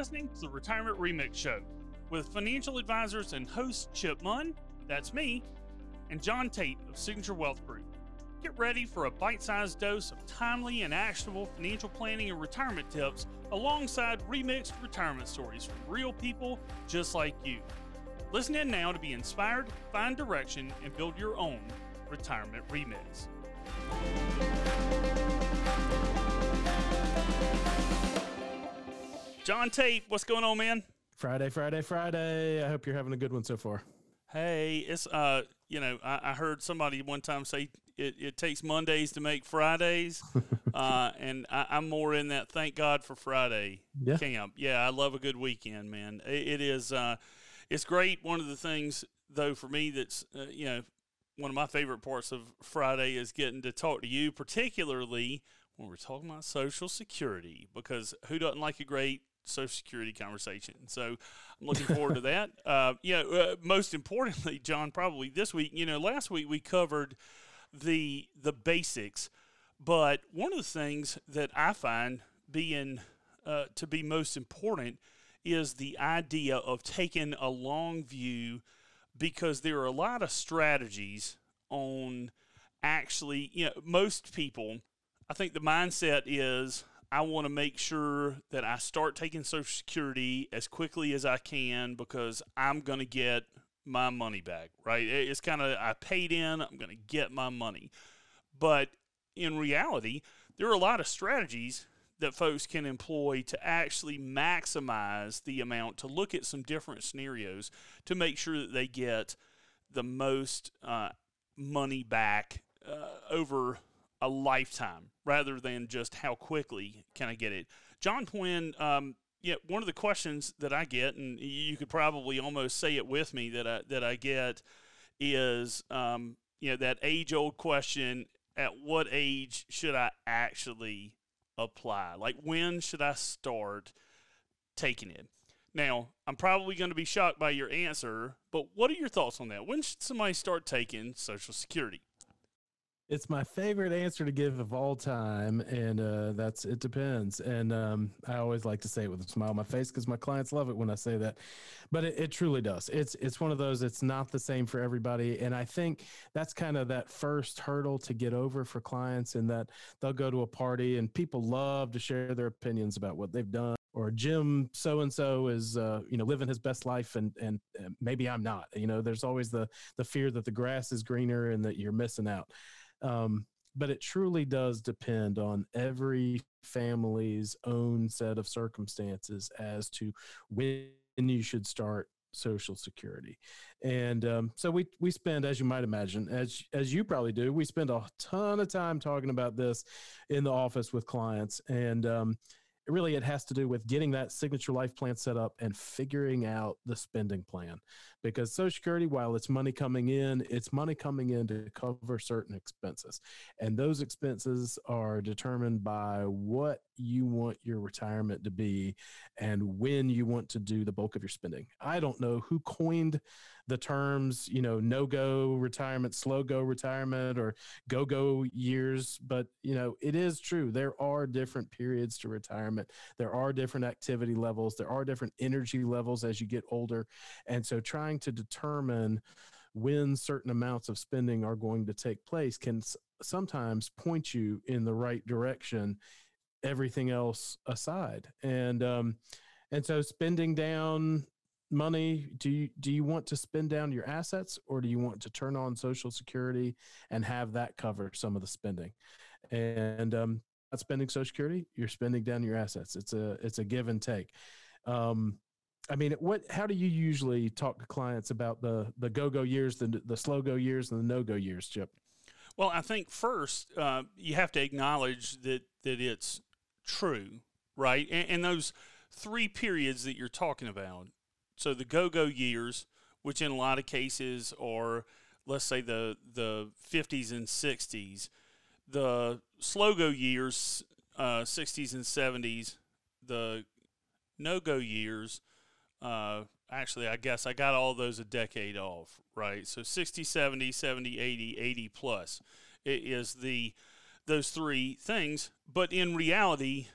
listening to the Retirement Remix Show with financial advisors and host Chip Munn, that's me, and Jon Tait of Signature Wealth Group. Get ready for a bite sized dose of timely and actionable financial planning and retirement tips alongside remixed retirement stories from real people just like you. Listen in now to be inspired, find direction, and build your own retirement remix. Jon Tait, what's going on, man? Friday, Friday, Friday. I hope you're having a good one so far. Hey, it's uh, you know, I, I heard somebody one time say it, it takes Mondays to make Fridays, uh, and I, am more in that thank God for Friday yeah. camp. Yeah, I love a good weekend, man. it, it is, uh, it's great. One of the things though for me that's uh, you know one of my favorite parts of Friday is getting to talk to you, particularly when we're talking about Social Security, because who doesn't like a great Social Security conversation. So I'm looking forward to that. Uh, yeah, uh, most importantly, Jon, probably this week. You know, last week we covered the the basics, but one of the things that I find being uh, to be most important is the idea of taking a long view, because there are a lot of strategies on actually. You know, most people. I think the mindset is I want to make sure that I start taking Social Security as quickly as I can because I'm going to get my money back, right? It's kind of, I paid in, I'm going to get my money. But in reality, there are a lot of strategies that folks can employ to actually maximize the amount, to look at some different scenarios to make sure that they get the most uh, money back uh, over a lifetime rather than just how quickly can I get it. Jon Quinn, um, yeah, one of the questions that I get, and you could probably almost say it with me that I that I get is, um, you know, that age old question: At what age should I actually apply? Like, when should I start taking it? Now, I'm probably going to be shocked by your answer, but what are your thoughts on that? When should somebody start taking Social Security? It's my favorite answer to give of all time, and uh, that's it depends. And um, I always like to say it with a smile on my face because my clients love it when I say that. But it, it, truly does. It's it's one of those. It's not the same for everybody, and I think that's kind of that first hurdle to get over for clients, in that they'll go to a party and people love to share their opinions about what they've done or Jim so and so is uh, you know living his best life and and maybe I'm not. You know, there's always the the fear that the grass is greener and that you're missing out. Um, but it truly does depend on every family's own set of circumstances as to when you should start social security. And um, so we we spend as you might imagine as as you probably do we spend a ton of time talking about this in the office with clients. And um, really it has to do with getting that signature life plan set up and figuring out the spending plan because social security while it's money coming in it's money coming in to cover certain expenses and those expenses are determined by what you want your retirement to be and when you want to do the bulk of your spending i don't know who coined the terms, you know, no go retirement, slow go retirement, or go go years. But, you know, it is true. There are different periods to retirement. There are different activity levels. There are different energy levels as you get older. And so trying to determine when certain amounts of spending are going to take place can sometimes point you in the right direction, everything else aside. And, um, and so spending down money do you do you want to spend down your assets or do you want to turn on social security and have that cover some of the spending? And um not spending social security you're spending down your assets. It's a it's a give and take. Um I mean, what? How do you usually talk to clients about the the go go years, the the slow go years, and the no go years, Chip? Well, I think first uh, you have to acknowledge that that it's true, right? And, and, those three periods that you're talking about so the go-go years, which in a lot of cases are, let's say the the 50s and 60s, the slow-go years, uh, 60s and 70s, the no-go years. Uh, actually, I guess I got all those a decade off, right? So 60, 70, 70, 80, 80 plus it is the those three things. But in reality,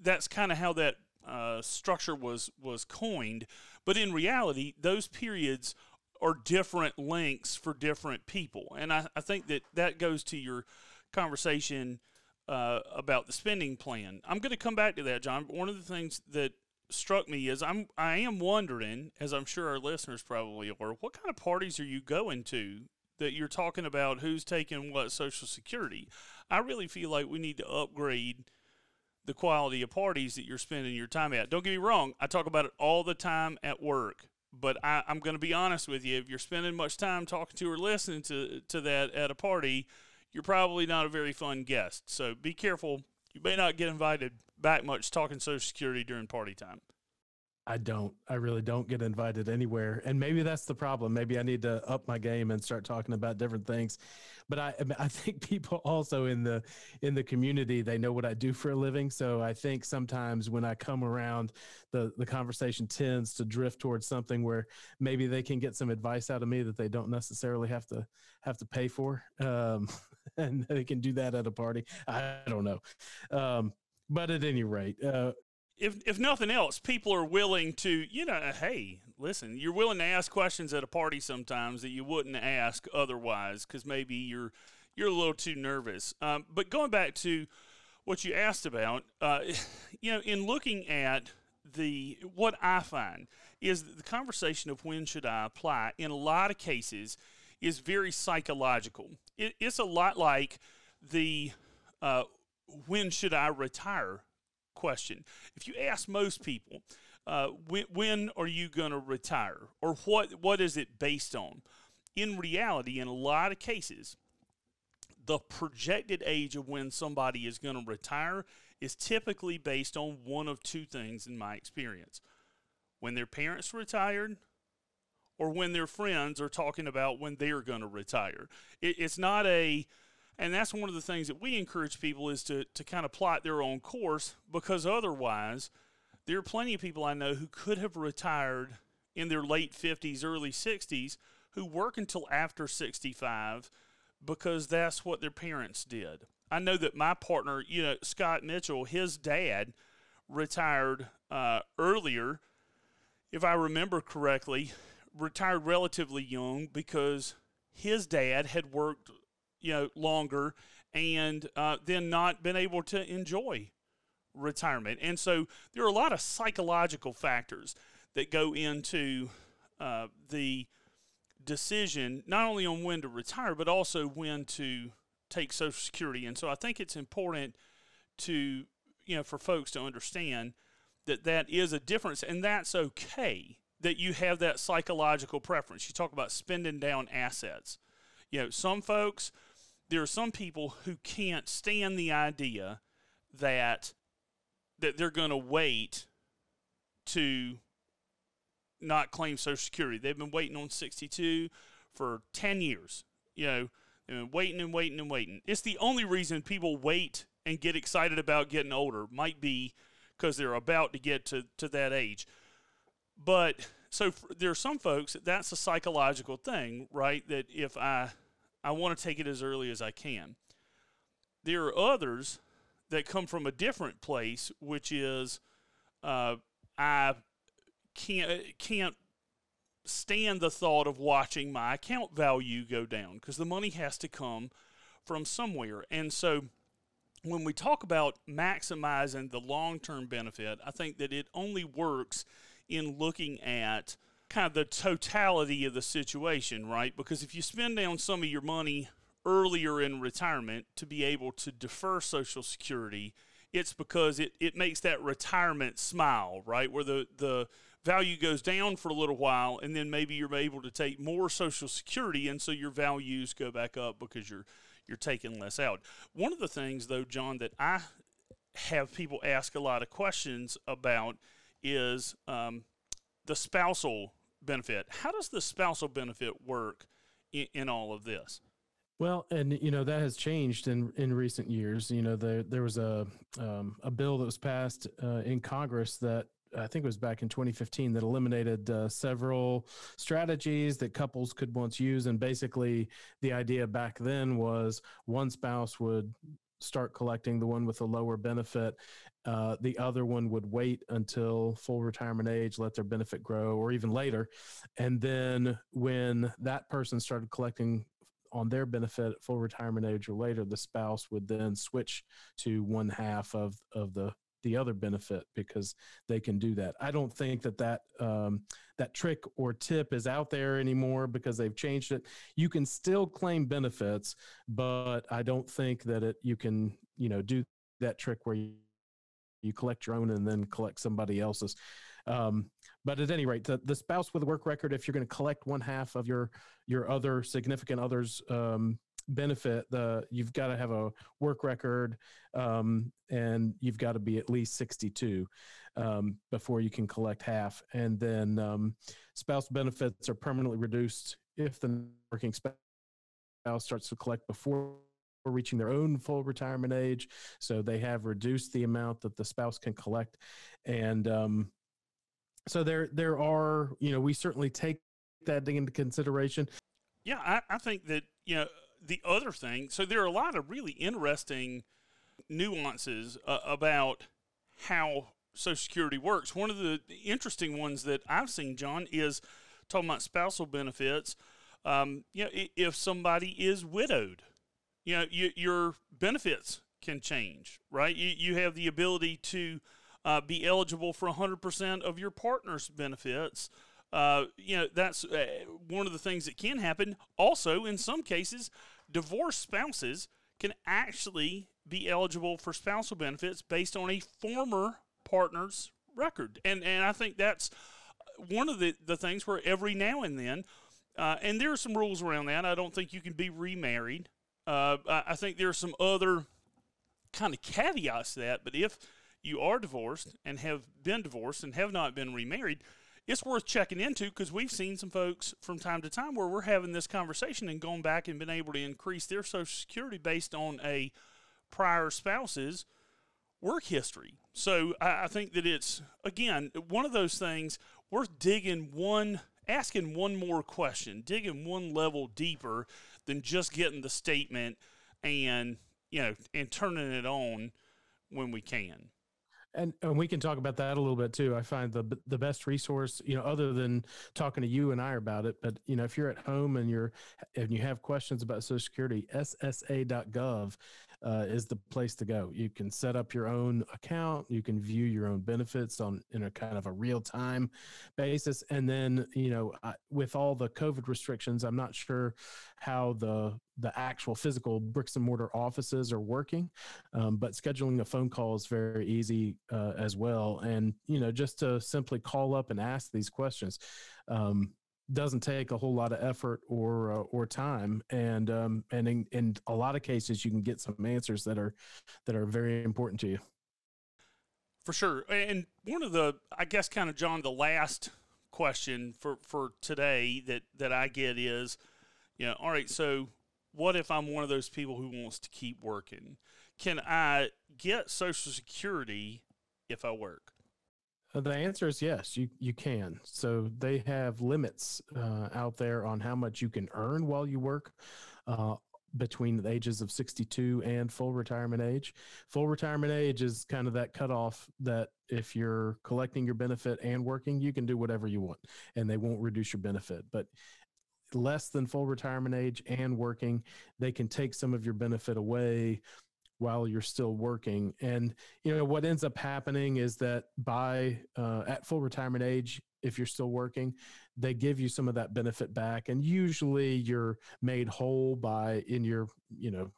that's kind of how that uh, structure was was coined, but in reality, those periods are different lengths for different people, and I, I think that that goes to your conversation uh, about the spending plan. I'm going to come back to that, Jon. One of the things that struck me is I'm I am wondering, as I'm sure our listeners probably are, what kind of parties are you going to that you're talking about who's taking what Social Security? I really feel like we need to upgrade the quality of parties that you're spending your time at. Don't get me wrong, I talk about it all the time at work. But I, I'm going to be honest with you. If you're spending much time talking to or listening to, to that at a party, you're probably not a very fun guest. So be careful. You may not get invited back much talking Social Security during party time. I don't. I really don't get invited anywhere, and maybe that's the problem. Maybe I need to up my game and start talking about different things. But I, I think people also in the in the community they know what I do for a living. So I think sometimes when I come around, the the conversation tends to drift towards something where maybe they can get some advice out of me that they don't necessarily have to have to pay for, um, and they can do that at a party. I don't know. Um, but at any rate, uh, if if nothing else, people are willing to, you know, hey, listen, you're willing to ask questions at a party sometimes that you wouldn't ask otherwise because maybe you're you're a little too nervous. Um, but going back to what you asked about, uh, you know, in looking at the what I find is the conversation of when should I apply in a lot of cases is very psychological. It, it's a lot like the uh, when should I retire question. If you ask most people, uh, when, when are you going to retire, or what what is it based on? In reality, in a lot of cases, the projected age of when somebody is going to retire is typically based on one of two things in my experience. When their parents retired, or when their friends are talking about when they're going to retire. It, it's not a and that's one of the things that we encourage people is to, to kind of plot their own course because otherwise, there are plenty of people I know who could have retired in their late 50s, early 60s who work until after 65 because that's what their parents did. I know that my partner, you know, Scott Mitchell, his dad retired uh, earlier, if I remember correctly, retired relatively young because his dad had worked you know longer and uh, then not been able to enjoy retirement. And so there are a lot of psychological factors that go into uh, the decision, not only on when to retire, but also when to take Social Security. And so I think it's important to, you know, for folks to understand that that is a difference, and that's okay that you have that psychological preference. You talk about spending down assets. You know, some folks there are some people who can't stand the idea that that they're going to wait to not claim Social Security. They've been waiting on 62 for 10 years. You know, they've been waiting and waiting and waiting. It's the only reason people wait and get excited about getting older. Might be because they're about to get to, to that age. But so for, there are some folks that that's a psychological thing, right? That if I I want to take it as early as I can. There are others that come from a different place, which is uh, I can't can't stand the thought of watching my account value go down because the money has to come from somewhere. And so when we talk about maximizing the long-term benefit, I think that it only works in looking at kind of the totality of the situation, right? Because if you spend down some of your money earlier in retirement to be able to defer Social Security, it's because it, it makes that retirement smile, right? Where the, the value goes down for a little while and then maybe you're able to take more Social Security and so your values go back up because you're you're taking less out. One of the things though, Jon, that I have people ask a lot of questions about is um, the spousal benefit. How does the spousal benefit work in, in all of this? Well, and you know that has changed in in recent years. You know, there there was a um, a bill that was passed uh, in Congress that I think it was back in 2015 that eliminated uh, several strategies that couples could once use, and basically the idea back then was one spouse would start collecting, the one with the lower benefit. Uh, the other one would wait until full retirement age, let their benefit grow, or even later. And then when that person started collecting on their benefit full retirement age or later, the spouse would then switch to one half of, of the the other benefit because they can do that. I don't think that that um, that trick or tip is out there anymore because they've changed it. You can still claim benefits, but I don't think that it you can you know do that trick where you, you collect your own and then collect somebody else's. Um, but at any rate, the, the spouse with a work record, if you're going to collect one half of your your other significant others um, benefit, the you've got to have a work record, um, and you've got to be at least 62 um, before you can collect half. And then um, spouse benefits are permanently reduced if the working spouse starts to collect before reaching their own full retirement age. So they have reduced the amount that the spouse can collect, and um, so there there are you know we certainly take that into consideration. Yeah, I, I think that you know the other thing. So there are a lot of really interesting nuances uh, about how Social Security works. One of the interesting ones that I've seen, Jon, is talking about spousal benefits. Um, you know, if somebody is widowed, you know, you, your benefits can change, right? You, you have the ability to uh, be eligible for 100% of your partner's benefits. Uh, you know, that's uh, one of the things that can happen. Also, in some cases, divorced spouses can actually be eligible for spousal benefits based on a former partner's record. And, and I think that's one of the, the things where every now and then, uh, and there are some rules around that. I don't think you can be remarried. Uh, I, think there are some other kind of caveats to that. But if you are divorced and have been divorced and have not been remarried, it's worth checking into because we've seen some folks from time to time where we're having this conversation and going back and been able to increase their Social Security based on a prior spouse's work history. So I, I think that it's, again, one of those things worth digging one, asking one more question, digging one level deeper than just getting the statement and, you know, and turning it on when we can and and we can talk about that a little bit too. I find the the best resource, you know, other than talking to you and I about it, but you know, if you're at home and you're and you have questions about Social Security, SSA.gov uh, is the place to go. You can set up your own account. You can view your own benefits on in a kind of a real time basis. And then, you know, I, with all the COVID restrictions, I'm not sure how the the actual physical bricks and mortar offices are working, um, but scheduling a phone call is very easy uh, as well. And you know, just to simply call up and ask these questions. Um, doesn't take a whole lot of effort or uh, or time and um, and in, in a lot of cases you can get some answers that are that are very important to you. For sure and one of the i guess kind of jon the last question for for today that that i get is you know all right so what if i'm one of those people who wants to keep working? Can i get social security if i work the answer is yes, you you can. So they have limits uh, out there on how much you can earn while you work. Uh, between the ages of 62 and full retirement age. Full retirement age is kind of that cutoff that if you're collecting your benefit and working, you can do whatever you want and they won't reduce your benefit. But less than full retirement age and working, they can take some of your benefit away while you're still working. And you know what ends up happening is that by uh, at full retirement age, if you're still working, they give you some of that benefit back, and usually you're made whole by in your you know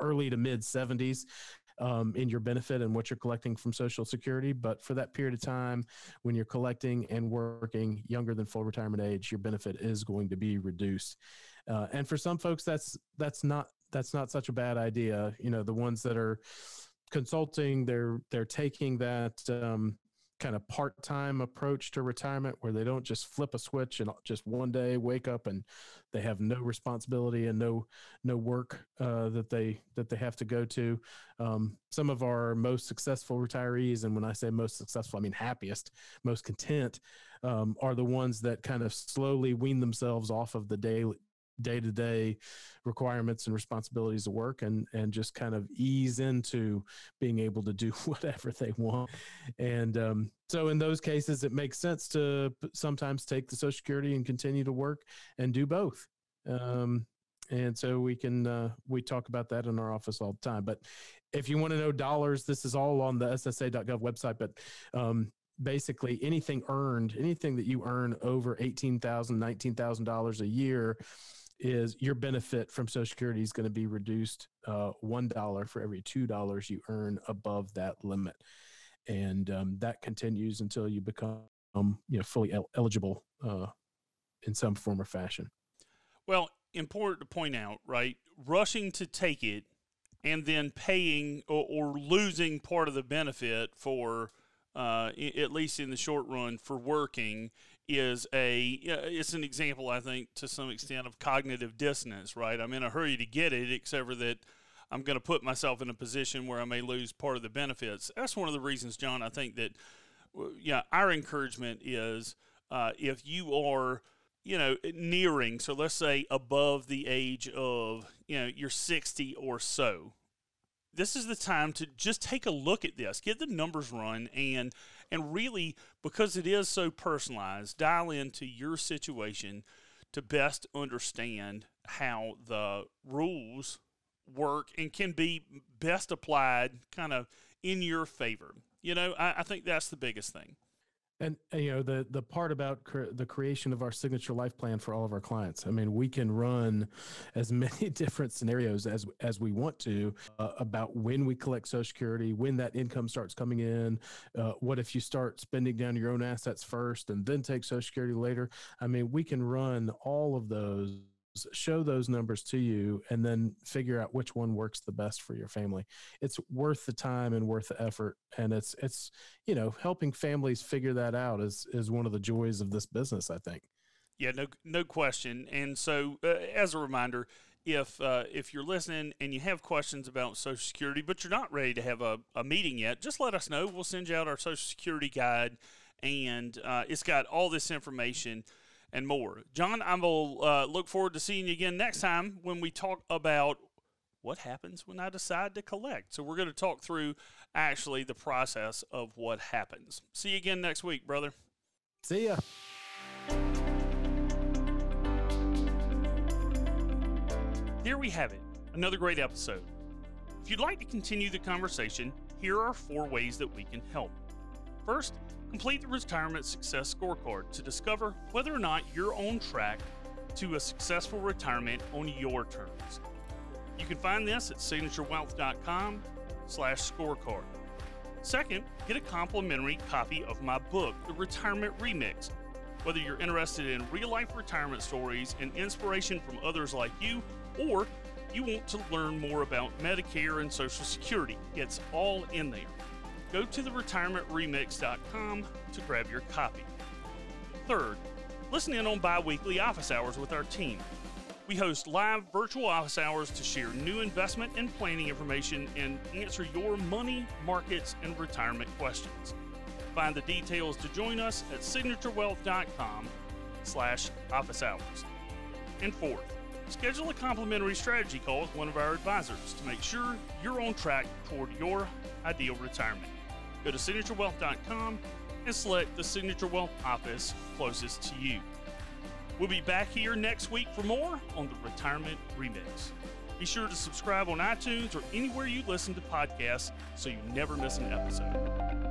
early to mid 70s. Um, in your benefit and what you're collecting from Social Security. But for that period of time, when you're collecting and working younger than full retirement age, your benefit is going to be reduced. Uh, and for some folks, that's that's not that's not such a bad idea. You know, the ones that are consulting, they're they're taking that um, kind of part-time approach to retirement where they don't just flip a switch and just one day wake up and they have no responsibility and no no work uh, that they that they have to go to um, some of our most successful retirees and when i say most successful i mean happiest most content um, are the ones that kind of slowly wean themselves off of the daily day to day requirements and responsibilities of work and and just kind of ease into being able to do whatever they want. And um, so in those cases it makes sense to sometimes take the social security and continue to work and do both. Um, and so we can uh, we talk about that in our office all the time. But if you want to know dollars this is all on the ssa.gov website but um, basically anything earned anything that you earn over $18000 $19000 a year is your benefit from social security is going to be reduced uh, $1 for every $2 you earn above that limit and um, that continues until you become you know fully el- eligible uh, in some form or fashion well important to point out, right? Rushing to take it and then paying or, or losing part of the benefit for, uh, at least in the short run, for working is a it's an example I think to some extent of cognitive dissonance, right? I'm in a hurry to get it, except for that I'm going to put myself in a position where I may lose part of the benefits. That's one of the reasons, Jon. I think that yeah, our encouragement is uh, if you are you know, nearing, so let's say above the age of, you know, you're 60 or so, this is the time to just take a look at this, get the numbers run, and and really because it is so personalized, dial into your situation to best understand how the rules work and can be best applied kind of in your favor. You know, I, I think that's the biggest thing. And you know the the part about cre- the creation of our signature life plan for all of our clients. I mean, we can run as many different scenarios as as we want to uh, about when we collect Social Security, when that income starts coming in. Uh, what if you start spending down your own assets first and then take Social Security later? I mean, we can run all of those show those numbers to you and then figure out which one works the best for your family. It's worth the time and worth the effort and it's it's you know helping families figure that out is is one of the joys of this business i think. Yeah no no question. And so uh, as a reminder if uh, if you're listening and you have questions about social security but you're not ready to have a, a meeting yet just let us know. We'll send you out our social security guide and uh, it's got all this information and more. Jon, I will uh, look forward to seeing you again next time when we talk about what happens when I decide to collect. So we're going to talk through actually the process of what happens. See you again next week, brother. See ya. There we have it, another great episode. If you'd like to continue the conversation, here are four ways that we can help. First, Complete the Retirement Success Scorecard to discover whether or not you're on track to a successful retirement on your terms. You can find this at signaturewealth.com slash scorecard. Second, get a complimentary copy of my book, The Retirement Remix. Whether you're interested in real life retirement stories and inspiration from others like you, or you want to learn more about Medicare and Social Security, it's all in there go to theretirementremix.com to grab your copy. Third, listen in on bi weekly office hours with our team. We host live virtual office hours to share new investment and planning information and answer your money, markets, and retirement questions. Find the details to join us at signaturewealth.com slash office hours. And fourth, schedule a complimentary strategy call with one of our advisors to make sure you're on track toward your ideal retirement. Go to signaturewealth.com and select the Signature Wealth office closest to you. We'll be back here next week for more on the Retirement Remix. Be sure to subscribe on iTunes or anywhere you listen to podcasts so you never miss an episode.